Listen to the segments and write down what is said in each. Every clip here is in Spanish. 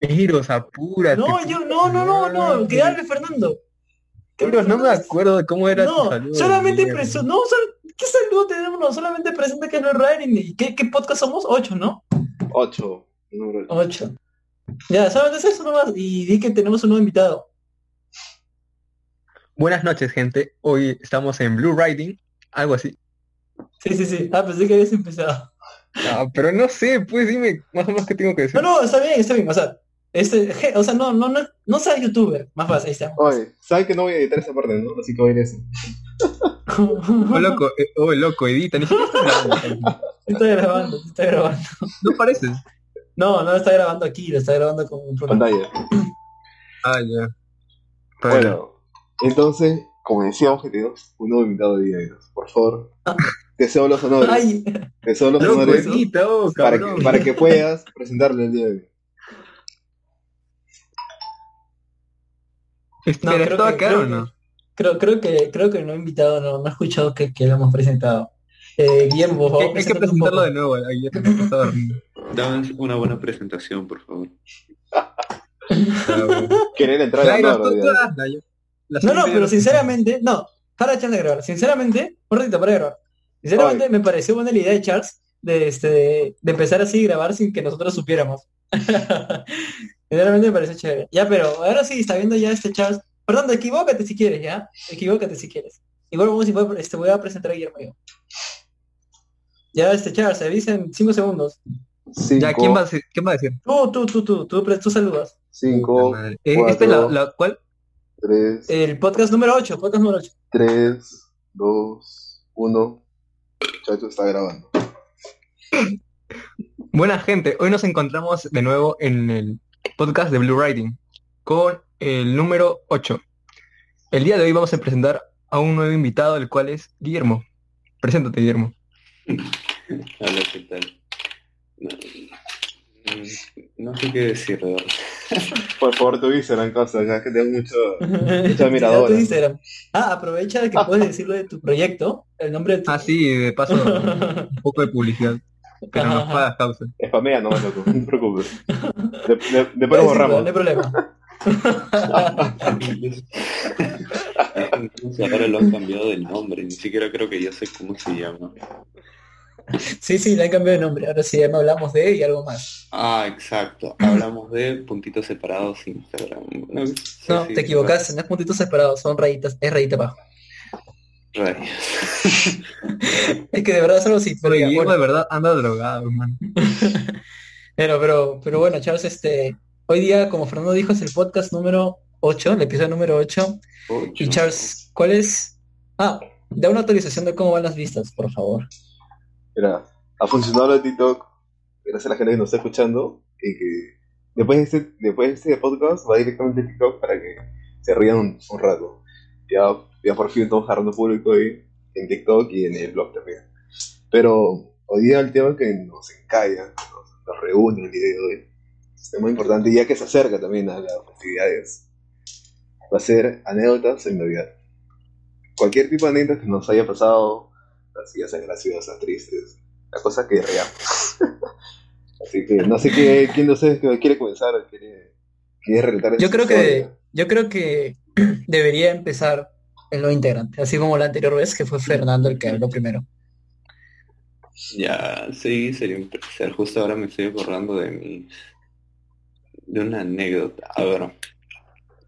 Eros, apúrate. No, yo, no, no, no, no, que hable Fernando. Eros, no me acuerdo de cómo era tu No, saludo. solamente preso, no, sol- ¿qué saludo tenemos? No, solamente presenta que no es Ryan y ¿qué, qué podcast somos? Ocho, ¿no? 8. Número Ocho. Ya, solamente es eso nomás. Y di que tenemos un nuevo invitado. Buenas noches, gente. Hoy estamos en Blue Riding, algo así. Sí, sí, sí. Ah, pensé que habías empezado. Ah, pero no sé, pues dime más o menos qué tengo que decir. No, no, está bien, está bien. O sea, este, je- o sea, no, no, no, no seas youtuber. Más fácil, ahí está. Oye, ¿saben que no voy a editar esa parte, no? Así que voy a ir eso. Oh, loco, eh, oh, loco, edita, ni siquiera grabando. está grabando, está grabando. No pareces. No, no lo está grabando aquí, lo está grabando con un programa. Pantalla. Ah, ya. Pero- Bueno, entonces, como decíamos que tenemos un nuevo invitado de día, por favor, deseo los honores. Ay, Deseo los honores oh, para que, para que puedas presentarle el día de hoy. No, creo ¿estaba que- o creo no? creo, creo que, creo que no he invitado, no, no he escuchado que, que lo hemos presentado. Eh, Guillermo, por favor, Hay, que presentarlo de nuevo. Está dormido. Dame una buena presentación, por favor. Querer entrar a Claro, la No, no, pero sinceramente, no, para chance de grabar. Sinceramente, un ratito para grabar. Sinceramente, Oye. me pareció buena la idea de Charles de, este, de, de empezar así a grabar sin que nosotros supiéramos. Sinceramente me pareció chévere. Ya, pero ahora sí, está viendo ya este Charles. Perdón, equivócate si quieres, ¿ya? Equivócate si quieres. Igual vamos, igual, este, voy a presentar a Guillermo yo. Ya, este Charles, se avisa en 5 segundos. Cinco, Ya, ¿quién va a decir? ¿Quién va a decir? Tú, tú, tú, tú, tú, tú, saludas. Cinco. Eh, ¿Esta es la, cuatro. la cuál? tres, El podcast número 8, podcast número 8. tres, dos, uno. Chacho está grabando. Buena gente, hoy nos encontramos de nuevo en el podcast de Blue Riding con el número 8. El día de hoy vamos a presentar a un nuevo invitado, el cual es Guillermo. Preséntate, Guillermo. Hola, ¿qué tal? No, no sé qué decir, de verdad. Por favor, tu Instagram, cosa, ya que tengo mucho. Mucha admiradora. Instagram. Ah, aprovecha de que puedes decirlo de tu proyecto, el nombre de tu... Ah, sí, de paso, un poco de publicidad. Pero Ajá, nos ajá. paga causa. Spamea nomás, loco, no te preocupes. De- de- Después lo borramos. No hay problema. Incluso ahora lo han cambiado de nombre, ni siquiera creo que yo sé cómo se llama. Sí, sí, le han cambiado de nombre. Ahora sí, ya me hablamos de y algo más. Ah, exacto. Hablamos de puntitos separados Instagram. No, sé No, si- te equivocaste, no es puntitos separados, son rayitas, es rayita abajo. Rayos. Es que de verdad solo sí, Pero ya, bueno. de verdad anda drogado, hermano. pero, pero, pero bueno, Charles, este, hoy día, como Fernando dijo, es el podcast número 8, el episodio número 8. Ocho. Y Charles, ¿cuál es? Ah, da una actualización de cómo van las vistas, por favor. Mira, ha funcionado el TikTok. Gracias a la gente que nos está escuchando. Y que después de este, después de este podcast va directamente a TikTok para que se rían un, un rato. Ya, ya por fin estamos agarrando público ahí en TikTok y en el blog también. Pero hoy día el tema que nos encalla, nos, nos reúne el día de hoy, es muy importante ya que se acerca también a las festividades. Va a ser anécdotas en Navidad. Cualquier tipo de anécdotas que nos haya pasado, así ya sean graciosas, tristes, la cosa que reamos. Así que no sé qué, quién ustedes que quiere comenzar, quiere, quiere relatar Yo creo que, historia. yo creo que debería empezar el nuevo integrante, así como la anterior vez que fue Fernando el que habló primero. Ya, sí, sería empezar. Justo ahora me estoy acordando de mi de una anécdota. A ver,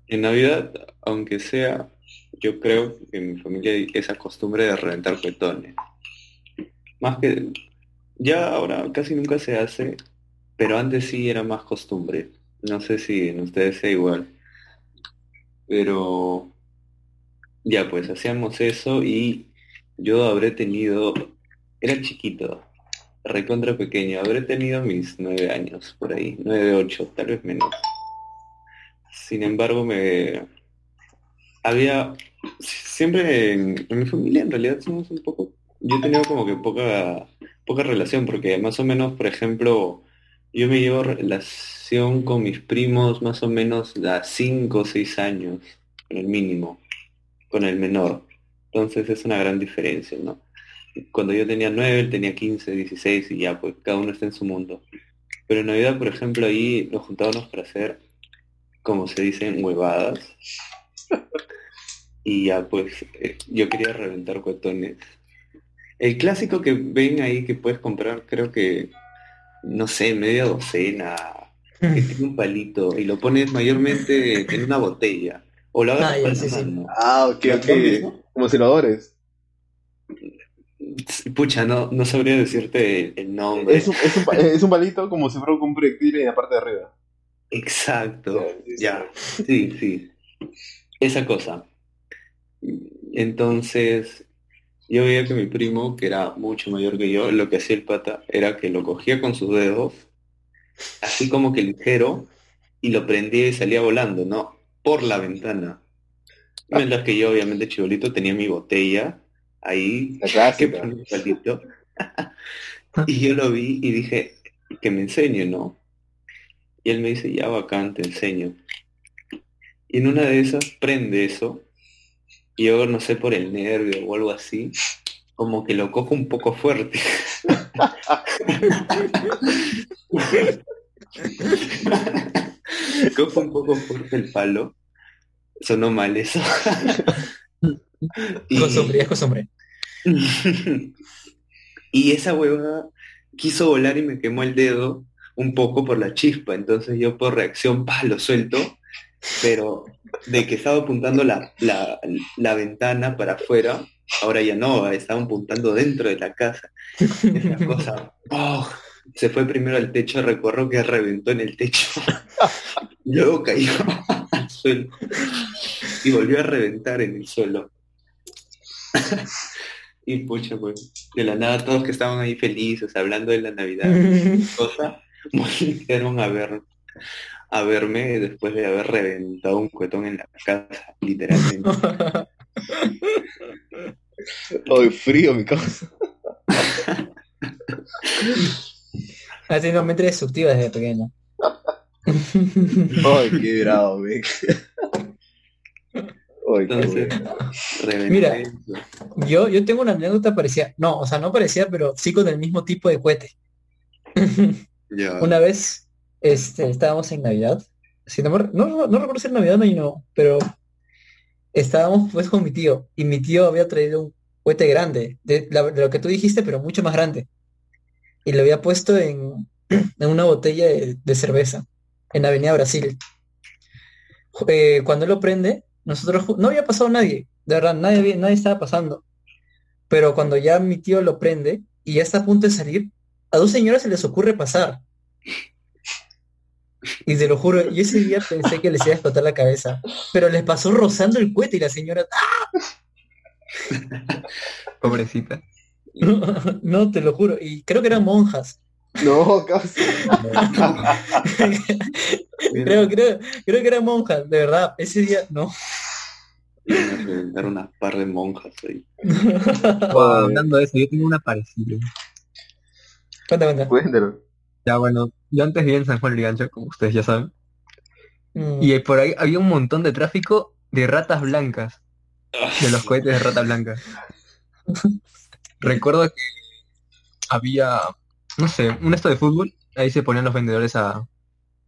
en Navidad, aunque sea, yo creo que en mi familia hay esa costumbre de reventar cuetones. Más que ya ahora casi nunca se hace, pero antes sí era más costumbre. No sé si en ustedes sea igual. Pero ya pues hacíamos eso y yo habré tenido era chiquito, recontra pequeño, habré tenido mis nueve años por ahí, nueve, ocho, tal vez menos. Sin embargo, me había siempre en, en mi familia en realidad somos un poco, yo he tenido como que poca, poca relación, porque más o menos, por ejemplo, yo me llevo relación con mis primos más o menos a cinco o seis años, en el mínimo, con el menor. Entonces es una gran diferencia, ¿no? Cuando yo tenía 9, él tenía 15, 16 y ya, pues cada uno está en su mundo. Pero en Navidad, por ejemplo, ahí nos juntábamos para hacer, como se dicen, huevadas. Y ya, pues, eh, yo quería reventar cuetones. El clásico que ven ahí que puedes comprar, creo que, no sé, media docena, que tiene un palito y lo pones mayormente en una botella. O lo agarras Ah, sí, sí. Ah, ok, ¿Lo ok. comes, no? Como silbadores. Pucha, no, no sabría decirte el, nombre. Es un, es, un, pa- es un palito como si fuera un proyectil en la parte de arriba. Exacto. sí. Ya, sí, sí. Esa cosa. Entonces, yo veía que mi primo, que era mucho mayor que yo, lo que hacía el pata era que lo cogía con sus dedos, así como que ligero, y lo prendía y salía volando, ¿no? Por la ventana. Mientras que yo, obviamente, chibolito, tenía mi botella ahí, que palito. y yo lo vi y dije, que me enseñe, ¿no? Y él me dice, ya bacán, te enseño. Y en una de esas prende eso, y yo no sé por el nervio o algo así, como que lo cojo un poco fuerte. cojo un poco fuerte el palo. Sonó mal eso. Y- Costumbre, es costumbre. y esa hueva quiso volar y me quemó el dedo un poco por la chispa. Entonces yo por reacción, pa, lo suelto. Pero de que estaba apuntando la, la, la ventana para afuera, ahora ya no, estaba apuntando dentro de la casa. Esa cosa, ¡oh! se fue primero al techo, recuerdo que reventó en el techo. Luego cayó al suelo y volvió a reventar en el suelo. y pucha, pues, de la nada todos que estaban ahí felices, hablando de la Navidad, cosa, volvieron a ver a verme después de haber reventado un cuetón en la casa, literalmente. Ay, frío, mi cosa. Ha tenido mente destructiva desde pequeño. Ay, qué bravo, me. Entonces, Mira. Yo, yo tengo una anécdota parecida. No, o sea, no parecida, pero sí con el mismo tipo de cohete. Una vez este, estábamos en Navidad. Si no, no, no, no recuerdo si era Navidad o no, pero estábamos pues con mi tío. Y mi tío había traído un cohete grande, de, la- de lo que tú dijiste, pero mucho más grande. Y lo había puesto en, en una botella de, de cerveza, en Avenida Brasil. Eh, cuando él lo prende, nosotros no había pasado nadie, de verdad, nadie, nadie estaba pasando. Pero cuando ya mi tío lo prende y ya está a punto de salir, a dos señoras se les ocurre pasar. Y te lo juro, yo ese día pensé que les iba a explotar la cabeza, pero les pasó rozando el cohete y la señora, Pobrecita. ¡ah! no, te lo juro, y creo que eran monjas. No, casi. Creo, creo, creo que eran monjas, de verdad, ese día, no. Iban a reventar una par de monjas ahí. Hablando de eso, yo tengo una parecida. Cuenta, cuenta. Cuéntalo. Ya bueno, yo antes vivía en San Juan del Gancho, como ustedes ya saben. Mm. Y por ahí había un montón de tráfico de ratas blancas, de los cohetes de rata blanca. Recuerdo que había, no sé, un esto de fútbol, ahí se ponían los vendedores a,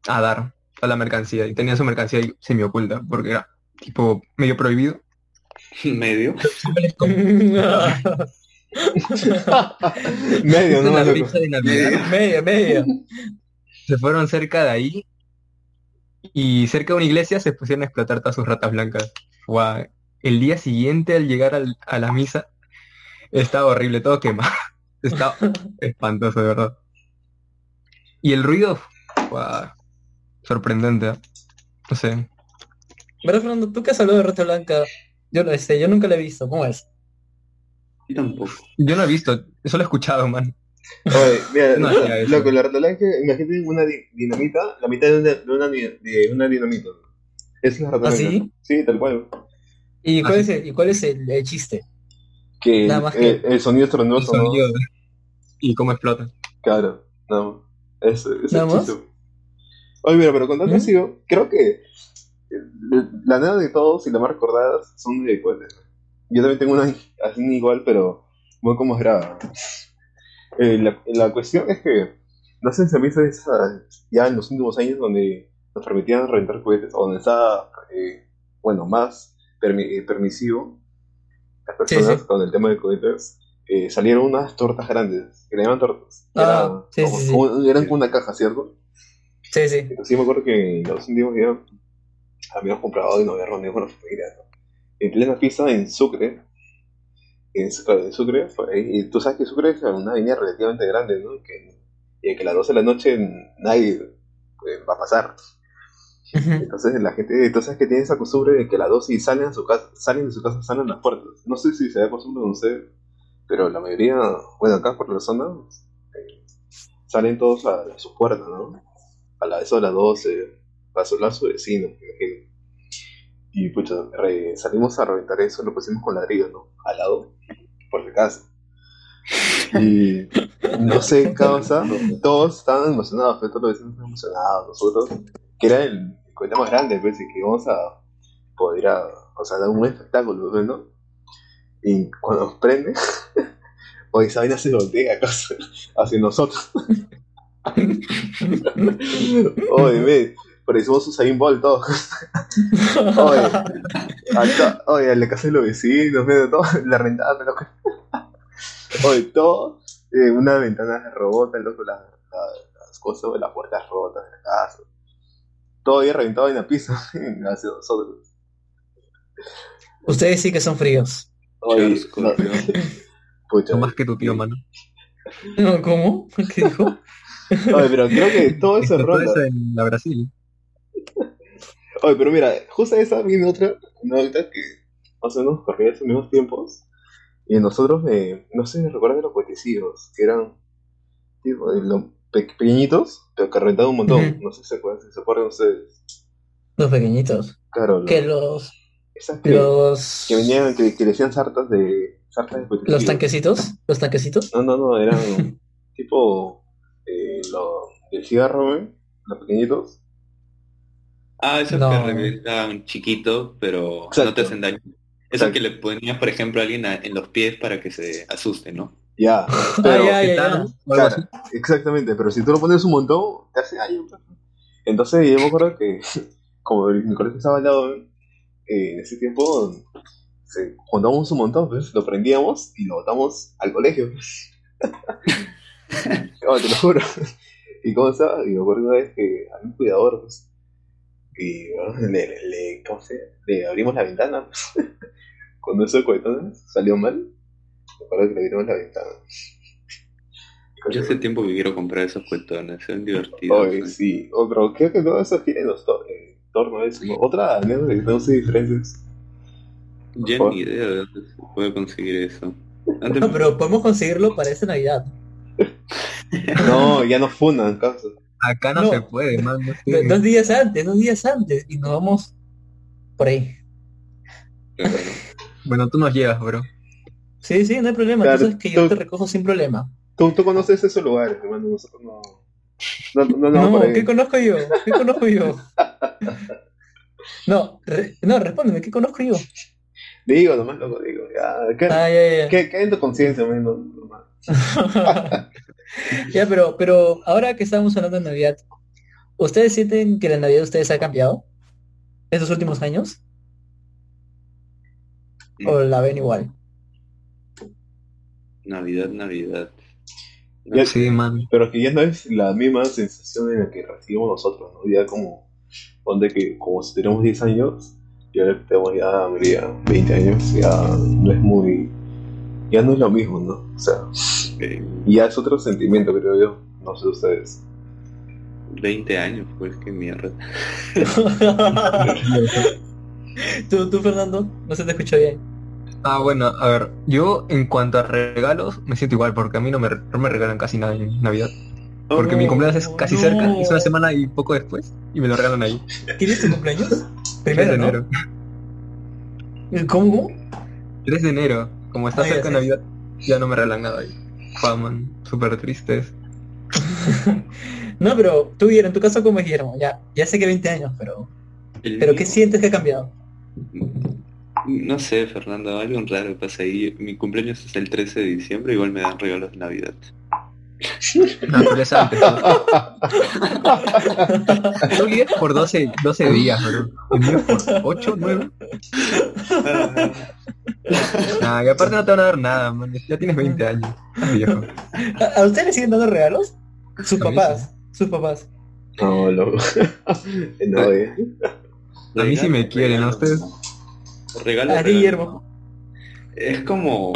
a dar a la mercancía y tenían su mercancía ahí semioculta, porque era tipo medio prohibido. Medio. Medio, no Navidad, media, media. se fueron cerca de ahí y cerca de una iglesia se pusieron a explotar todas sus ratas blancas. Guau. El día siguiente al llegar al- a la misa estaba horrible, todo quemado. Estaba espantoso, de verdad. Y el ruido, sorprendente. ¿eh? No sé. ¿Verdad, Fernando? ¿Tú que has hablado de Rata Blanca? Yo, no sé, yo nunca la he visto, ¿cómo es? Yo tampoco. Yo no he visto, solo he escuchado, man. Oye, mira, No eso. loco, la rata blanca, imagínate una di- dinamita, la mitad de una, de una, di- de una dinamita. Esa es la rata ¿Ah, blanca. sí? Sí, tal cual. ¿Y cuál Ah, es el, y cuál es el, el chiste? Que, eh, el sonido El estornudoso, ¿no? y cómo explota. Claro, no. Eso, eso ¿Nada es. Oye, mira, pero con tanto ¿Mm? así, creo que eh, la nada de todos y las más recordadas son de cohetes. Yo también tengo una así igual, pero muy como grave. Eh, la, la cuestión es que no sé si se me hizo esa, ya en los últimos años donde nos permitían rentar cohetes, o donde estaba, eh, bueno, más permi- eh, permisivo las Sí, personas sí. con el tema de cohetes, eh, salieron unas tortas grandes, que le llaman tortas. Ah, eran sí, como- sí, sí. como- eran como una caja, ¿cierto? Sí, sí. Entonces sí me acuerdo que los últimos días habíamos comprado y nos habíamos reunido con la familia. ¿no? En plena fiesta en Sucre, en, en Sucre, fue ahí, y tú sabes que Sucre es una avenida relativamente grande, ¿no? Que, y que a las 12 de la noche nadie pues, va a pasar. Entonces la gente, sabes que tiene esa costumbre de que las 12 y salen, a su casa, salen de su casa, salen las puertas. No sé si se da costumbre con ustedes, pero la mayoría, bueno, acá por la zona, eh, salen todos a, a su puerta, ¿no? A la, eso a las 12, para saludar a su vecino, me imagino. Y pucha, salimos a reventar eso, lo pusimos con ladrillo, ¿no? Al lado, por si acaso. Y no sé, causa, todos estaban emocionados, pero todos los vecinos estaban emocionados, nosotros, que era el cohete más grande, pues, y que íbamos a poder, a, o sea, dar un buen espectáculo, pues, ¿no? Y cuando nos prende, oye, esa vaina se voltea cosa, hacia nosotros. Oye, ve, parecimos Usain Bolt todos. Oye, oye, a la casa de los vecinos, ve, todo, la rentada, pero... Oye, todo, eh, una ventana rota, loco, la- la- las cosas, las puertas rotas de la casa. Todo había reventado en la pista, hacia nosotros. Ustedes sí que son fríos. Oye, no, No más que tu tío, mano. No, ¿Cómo? ¿Qué dijo? Oye, pero creo que todo eso es todo ronda. eso en la Brasil. Oye, pero mira, justo esa viene otra, una ahorita que más o menos corría esos mismos tiempos. Y nosotros, eh, no sé, recuerdan de los cohetecillos, que eran tipo, de los pe- pequeñitos, pero que rentaban un montón. No sé si se acuerdan, si se acuerdan ustedes. Los pequeñitos. Claro, Que los... esas que, Los... que venían, que, que decían sartas de. sartas de. Los tanquecitos. Los tanquecitos. No, no, no, eran tipo. Eh, lo, el cigarro, ¿eh? Los pequeñitos. Ah, esos No. que reventan chiquito, pero no te hacen daño. Eso Exacto. que le ponías, por ejemplo, a alguien a- en los pies para que se asuste, ¿no? Ya, pero. ya, ya. Claro, exactamente, pero si tú lo pones un montón, te hace daño. pues. Entonces yo me acuerdo que, como mi colegio estaba al lado, eh, en ese tiempo se, juntábamos un montón, pues, lo prendíamos y lo botamos al colegio. No, te lo juro. ¿Y cómo estaba? Y me acuerdo una vez que había un cuidador, pues, y bueno, le, le, le- ¿cómo se llama? le abrimos la ventana. pues. Cuando esos cohetones salió mal, me acuerdo que le abrimos la ventana. Yo hace tiempo que quiero comprar esos cuetones, son divertidos. Oye, ¿no? sí, oh, pero creo que todo eso tiene los to- en torno a eso. ¿no? Otra anécdota que tenemos de diferentes. Ya ni idea de dónde se puede conseguir eso. Antes No, pero podemos conseguirlo para esta Navidad. No, ya nos funan, caso. Acá no, No. se puede, man. no sé. Do- Dos días antes, dos días antes. Y nos vamos por ahí. Claro. Bueno, tú nos llevas, bro. Sí, sí, no hay problema. Claro, Tú sabes que yo te recojo sin problema. Tú, tú conoces esos lugares, hermano. Nosotros no. No, no, no, No. ¿qué conozco yo? ¿Qué conozco yo? No, re- no, respóndeme, ¿qué conozco yo? Digo, nomás loco, digo. Ya, ¿qué, Ah, ya, ya, qué, qué en tu conciencia, ya. Ya, pero, pero ahora que estamos hablando de Navidad, ¿ustedes sienten que la Navidad de ustedes ha cambiado estos últimos años? ¿O la ven igual? Navidad, Navidad. Ya- Sí, man. Pero que ya no es la misma sensación en la que recibimos nosotros, ¿no? Ya como, donde que como si tuviéramos 10 años, y ahora que tenemos ya, diría, 20 años, ya no es muy, ya no es lo mismo, ¿no? O sea, sé, ya es otro sentimiento, creo yo, no sé ustedes. 20 años, pues qué mierda. ¿Tú, tú, Fernando, no se te escucha bien. Ah, bueno, a ver, yo en cuanto a regalos me siento igual porque a mí no me, no me regalan casi nada en Navidad. Porque mi cumpleaños es casi no. cerca, es una semana y poco después, y me lo regalan ahí. ¿Tienes tu cumpleaños? 3 Primero, de ¿no? enero. ¿Cómo? 3 de enero, como está Ah, cerca sé. Navidad, ya no me regalan nada ahí. Fua, man, súper tristes. No, pero tú, Guillermo, en tu caso, ¿cómo es, Guillermo? Ya, ya sé que 20 años, pero, El pero mío- ¿qué sientes que ha cambiado? No sé, Fernando, algo raro pasa ahí. Mi cumpleaños es el 13 de diciembre, igual me dan regalos de Navidad. No, pero es antes. ¿no? Líder por 12, 12 días, bro. El mío por 8, 9. Nah, y aparte no te van a dar nada, man. Ya tienes 20 años. Viejo. ¿A, a ustedes les siguen dando regalos? Sus A papás. Sus papás. No, loco. No, eh. A mí sí me quieren, ¿no? Ustedes. Regalo, A ti, regalo. Guillermo. Es como...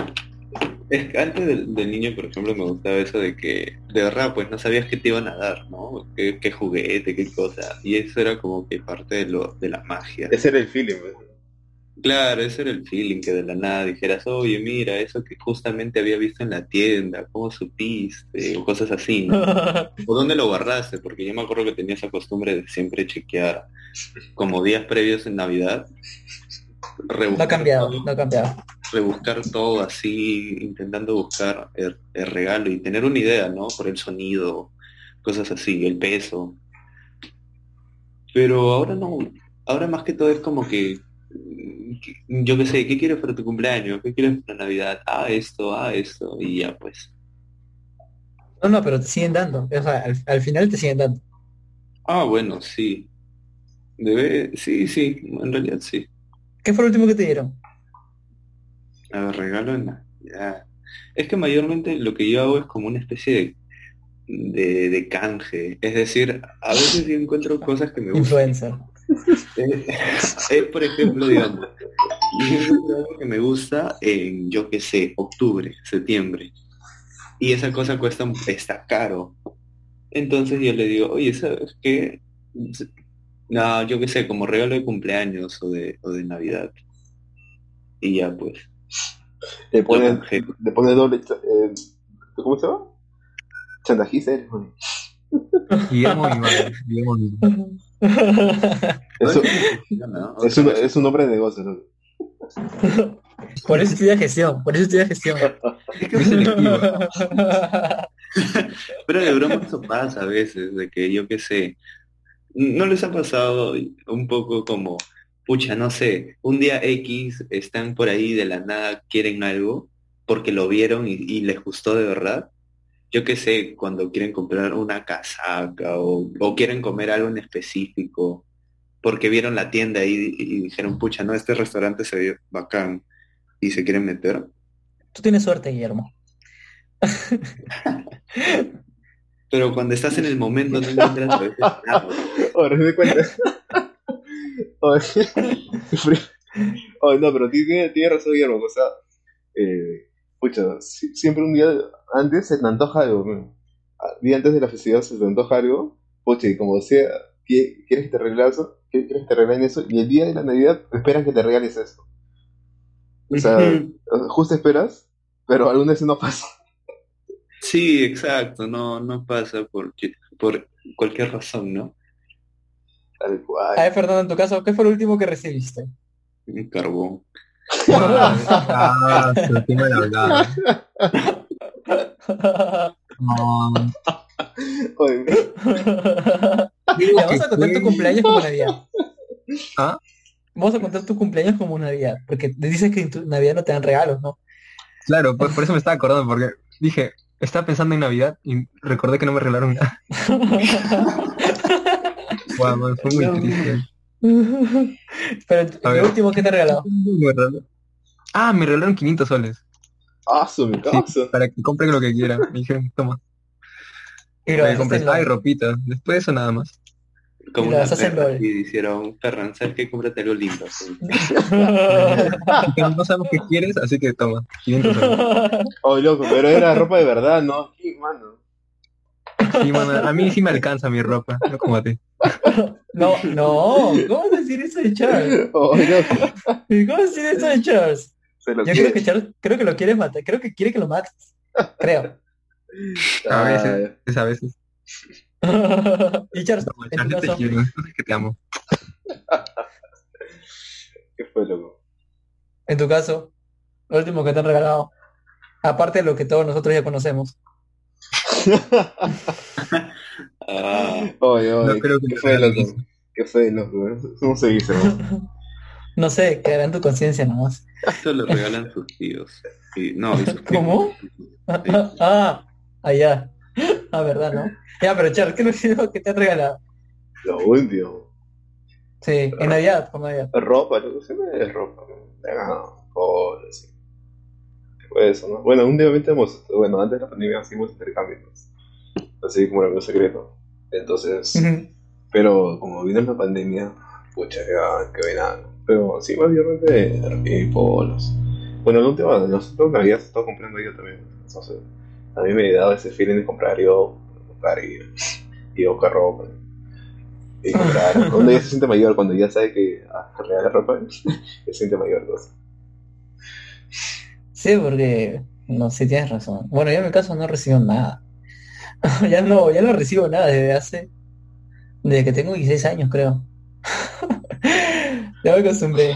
Es que antes del, del niño, por ejemplo, me gustaba eso de que, de verdad, pues no sabías qué te iban a dar, ¿no? Qué, qué juguete, qué cosa. Y eso era como que parte de, lo, de la magia. Ese era el feeling, pues. Claro, ese era el feeling, que de la nada dijeras, oye, mira, eso que justamente había visto en la tienda, ¿cómo supiste? O cosas así, ¿no? ¿O dónde lo guardaste? Porque yo me acuerdo que tenía esa costumbre de siempre chequear como días previos en Navidad. No ha rebuscar cambiado, todo, no ha cambiado. rebuscar todo así, intentando buscar el, el regalo y tener una idea, ¿no? Por el sonido, cosas así, el peso. Pero ahora no, ahora más que todo es como que, que- yo qué sé, ¿qué quieres para tu cumpleaños? ¿Qué quieres para Navidad? Ah, esto, ah, esto, y ya pues. No, no, pero te siguen dando. O sea, al, al final te siguen dando. Ah, bueno, sí. Debe, sí, sí, en realidad sí. ¿Qué fue lo último que te dieron? A ver, regalo en Navidad. Es que mayormente lo que yo hago es como una especie de, de, de canje. Es decir, a veces yo encuentro cosas que me gustan. Influencer. Por ejemplo, digamos, algo que me gusta en, yo qué sé, octubre, septiembre. Y esa cosa cuesta, está caro. Entonces yo le digo, oye, ¿sabes qué? No, yo qué sé, como regalo de cumpleaños o de, o de Navidad. Y ya pues. Le pone, le pone doble. eh, ¿Cómo se llama? Chantajista eres, man. Guillermo madre. Guillermo madre. Es, un- ¿no? es, un, es un hombre de negocio, ¿no? por eso estudia gestión, por eso estudia gestión. Es que es selectivo. Pero de broma eso pasa a veces, de que yo qué sé, ¿no les ha pasado un poco como, pucha, no sé, un día X están por ahí de la nada, quieren algo, porque lo vieron y, y les gustó de verdad? Yo qué sé, cuando quieren comprar una casaca o, o quieren comer algo en específico, porque vieron la tienda ahí y, y dijeron, pucha, no, este restaurante se ve bacán y se quieren meter. Tú tienes suerte, Guillermo. Pero cuando estás en el momento no encuentras nada. Ahora doy cuenta. Oye, no, pero tiene, tiene razón Guillermo, o sea, eh, pucha, si- siempre un día antes se te antoja algo. Ah, día antes de la festividad se te antoja algo, pucha, y como sea, qui- quieres que te regalen eso, quieres que te regalen eso, y el día de la Navidad esperan que te regales eso. O sea, justo esperas, pero alguna vez no pasa. Sí, exacto, no, no pasa por, por cualquier razón, ¿no? Tal cual. A ver, Fernando, en tu caso, ¿qué fue lo último que recibiste? Un carbón. Ah. No. Ya, vamos a contar tu cumpleaños como Navidad. ¿Ah? Vamos a contar tu cumpleaños como Navidad, porque dices que en tu Navidad no te dan regalos, ¿no? Claro, pues por eso me estaba acordando, porque dije, estaba pensando en Navidad y recordé que no me regalaron nada. Guau, man, fue muy triste. Pero A ver. el último que te regalaron- Ah, me regalaron 500 soles. ah, su mi casa. Para que compren lo que quieran. Me dijeron, toma. Y lo Para que ay, ropita. Después de eso nada más. Como una perra y dijeron, Ferran, ¿sabes qué? Cómprate algo lindo. Que no sabemos qué quieres, así que toma. 500 soles. Oh, loco, pero era ropa de verdad, ¿no? Sí, mano. Sí, mano, a mí sí me alcanza mi ropa, no como a ti. No, no, ¿cómo vas a decir eso de Charles? Oh, loco. ¿Cómo vas a decir eso de Charles? Se lo Yo quiere. creo que Charles, creo que lo quieres matar, creo que quiere que lo mates. Creo. A Ah, veces, a veces. No, en tu caso, que te amo. ¿Qué fue, loco? en tu caso, lo último que te han regalado, aparte de lo que todos nosotros ya conocemos. Ah, Oye, oye, No creo que ¿qué me fue, loco? ¿Qué fue, loco? ¿Cómo se dice, no? No sé, quedará en tu conciencia nomás. esto lo regalan sus tíos. Y, no, y sus ¿Cómo? Sí. Ah, allá. Ah, verdad, ¿no? Ya, pero Charles, ¿qué es lo último que te ha regalado? Lo último. Sí, en Navidad, por Navidad. Ropa, lo que se me es ropa. No, polo, sí. Pues eso, ¿no? Bueno, últimamente hemos, bueno, antes de la pandemia hacíamos intercambios. Así como era un secreto. Entonces, pero como vino la pandemia, pucha, ya, que nada. Pero sí, mayormente eh, polos. Bueno, la última, los últimos que había estado comprando yo también. Entonces, a mí me daba ese feeling de comprar yo, comprar y, y buscar ropa. Y comprar. Cuando ya se siente mayor, cuando ya sabe que ah, regala ropa, se siente mayor. Entonces. Sí, porque no sé, tienes razón. Bueno, yo en mi caso no recibo nada. ya no, ya no recibo nada desde hace, desde que tengo 16 años, creo. ya me acostumbré.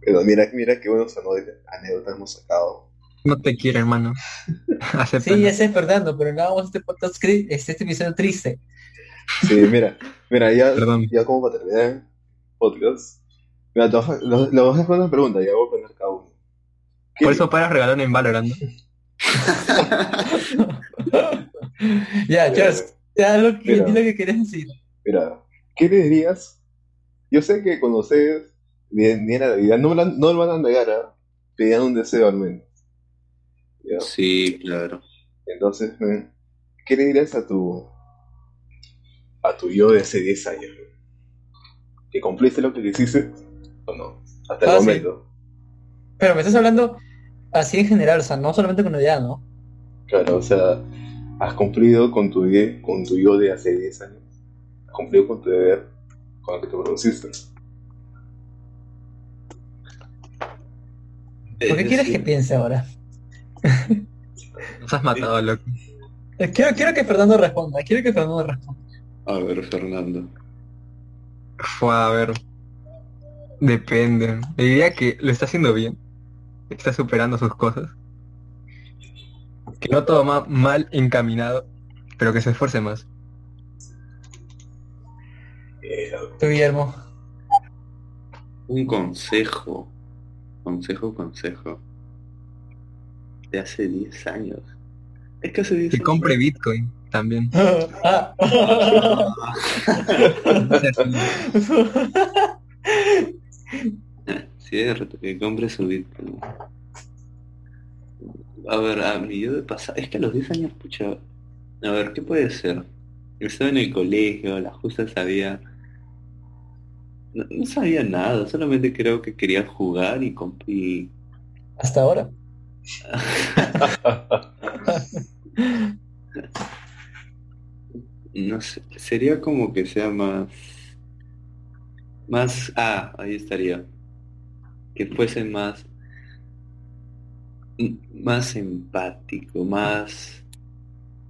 Pero mira, mira qué buenos anécdotas hemos sacado. No te quiero, hermano. Sí, ya sé, Fernando, pero no hagamos este podcast, cri- este, este episodio triste. Sí, mira, mira, ya, ya como para terminar el podcast. Mira, te voy a- lo, lo voy a hacer una pregunta, ya voy a poner cada uno. ¿Qué Por eso para regalar en Valorant. ¿no? ya, Charles, ya lo que, Mira. di lo que querías decir. Mira, ¿qué le dirías? Yo sé que cuando ustedes vienen a Navidad, no, no lo van a negar, ¿ah? pedían un deseo al menos. ¿Ya? Sí, claro. Entonces, men, ¿qué le dirías a tu a tu yo de hace 10 años? ¿Que cumpliste lo que quisiste o no? Hasta el Ah, sí. momento. Pero me estás hablando así en general, o sea, no solamente con Navidad, ¿no? Claro, o sea, has cumplido con tu, con tu yo de hace 10 años. Has cumplido con tu deber con el que te produciste. ¿Por qué quieres que piense ahora? Nos has matado, loco. Eh, Quiero, quiero que Fernando responda, quiero que Fernando responda. A ver, Fernando. Fue a ver. Depende. Le diría que lo está haciendo bien. Está superando sus cosas. Que no todo va mal encaminado, pero que se esfuerce más. Tú, Guillermo. Un consejo. Consejo, consejo. De hace 10 años. Es que hace 10 Que compre Bitcoin también. ah. Cierto, que compre su Bitcoin. A ver, a mí yo de pasar, es que a los 10 años, pucha, a ver, ¿qué puede ser? Estaba en el colegio, la justa sabía, no, no sabía nada, solamente creo que quería jugar y, y Hasta ahora. No sé, sería como que sea más, más, ah, ahí estaría, que fuese más, más empático, más,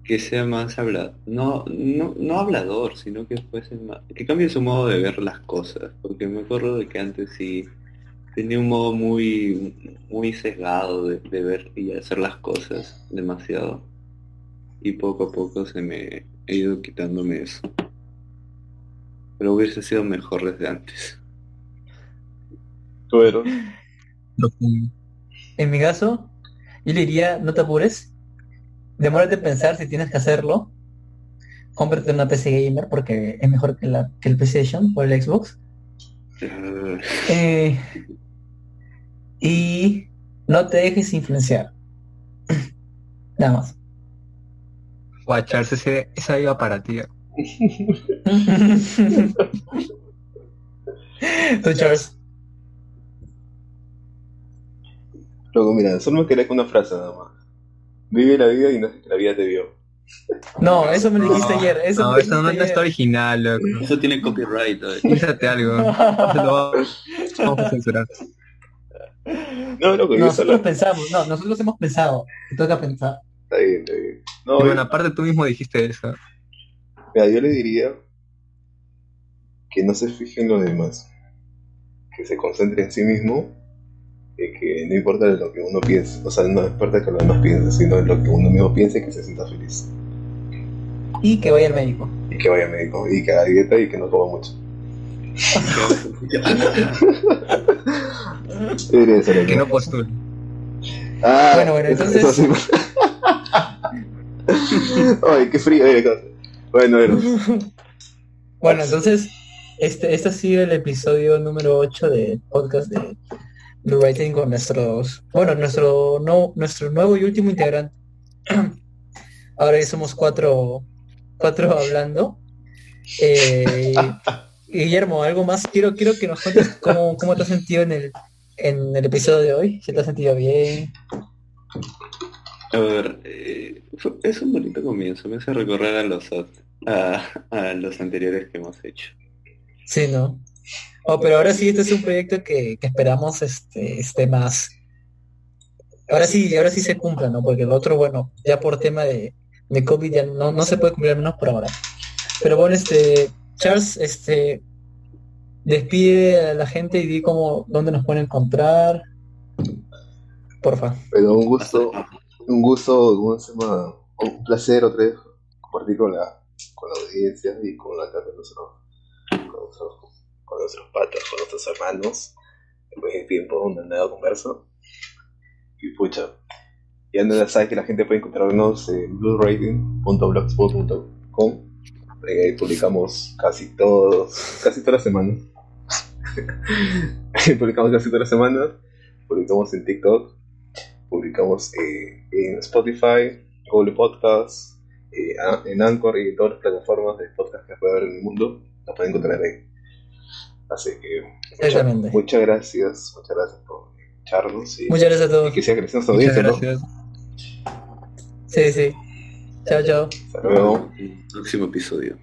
que sea más hablador, no, no, no hablador, sino que más, que cambie su modo de ver las cosas, porque me acuerdo de que antes sí tenía un modo muy, muy sesgado de, de ver y hacer las cosas demasiado y poco a poco se me he ido quitándome eso. Pero hubiese sido mejor desde antes. Tú eres. En mi caso, yo le diría, no te apures. Demórate en pensar si tienes que hacerlo. Cómprate una PC gamer porque es mejor que, la, que el PlayStation o el Xbox. Eh, Eh, y no te dejes influenciar. Nada más. Guacharse, ese, esa iba para ti. Tú, Charles. Luego, mira, solo me quedé con una frase nada más. Vive la vida y no que la vida te vio. No, eso me lo dijiste ayer. Eso no, me eso no, está original, loco. Eso tiene copyright. Piénsate algo. Lo Vamos a censurar. No, loco, yo Nosotros solo. pensamos, no, nosotros hemos pensado. Te toca pensar. Está bien, está bien. No, yo- bueno, aparte tú mismo dijiste eso. Mira, yo le diría que no se fije en los demás, que se concentre en sí mismo, y que no importa lo que uno piense, o sea, no importa que los demás piensen, sino en lo que uno mismo piense y que se sienta feliz. Y que vaya al médico. Y que vaya al médico, y que haga dieta y que no coma mucho. Yo diría eso, loco. Que no postule. Ah, Bueno, bueno, eso- entonces- eso sí. Ay, qué frío. eh. Bueno, bueno. Bueno, entonces, este, este ha sido el episodio número 8 del podcast de Blue Writing con nuestros, bueno, nuestro no, nuestro nuevo y último integrante. Ahora ya somos cuatro, cuatro hablando. Eh, Guillermo, algo más. Quiero, quiero que nos cuentes cómo, cómo te has sentido en el, en el episodio de hoy. Si te has sentido bien. A ver, eh, fue- es un bonito comienzo, me hace recorrer a los a, a los anteriores que hemos hecho. Sí, ¿no? Oh, pero ahora sí, este es un proyecto que, que esperamos este, esté más. Ahora sí, ahora sí se cumpla, ¿no? Porque el otro, bueno, ya por tema de, de COVID ya no, no se puede cumplir, al menos por ahora. Pero bueno, este, Charles, este, despide a la gente y di cómo, dónde nos pueden encontrar. Porfa. Pero un gusto, un gusto. Un placer otra vez compartir con la, con la audiencia y con la casa de nuestros, con nuestros, con nuestros patas, con nuestros hermanos. Después de tiempo, una nueva conversa. Y pucha, ya no sabes que la gente puede encontrarnos en bluerating.blogspot.com. Ahí publicamos casi todos, casi todas las semanas. publicamos casi todas las semanas. Publicamos en TikTok publicamos eh, en Spotify, Google Podcasts, eh, en Anchor y en todas las plataformas de podcast que puede haber en el mundo, las pueden encontrar ahí. Así que muchas, gracias, muchas gracias por escucharnos y, Muchas gracias a y todos. que siga creciendo. Sí, sí. Chao, chao. Hasta luego. Próximo episodio.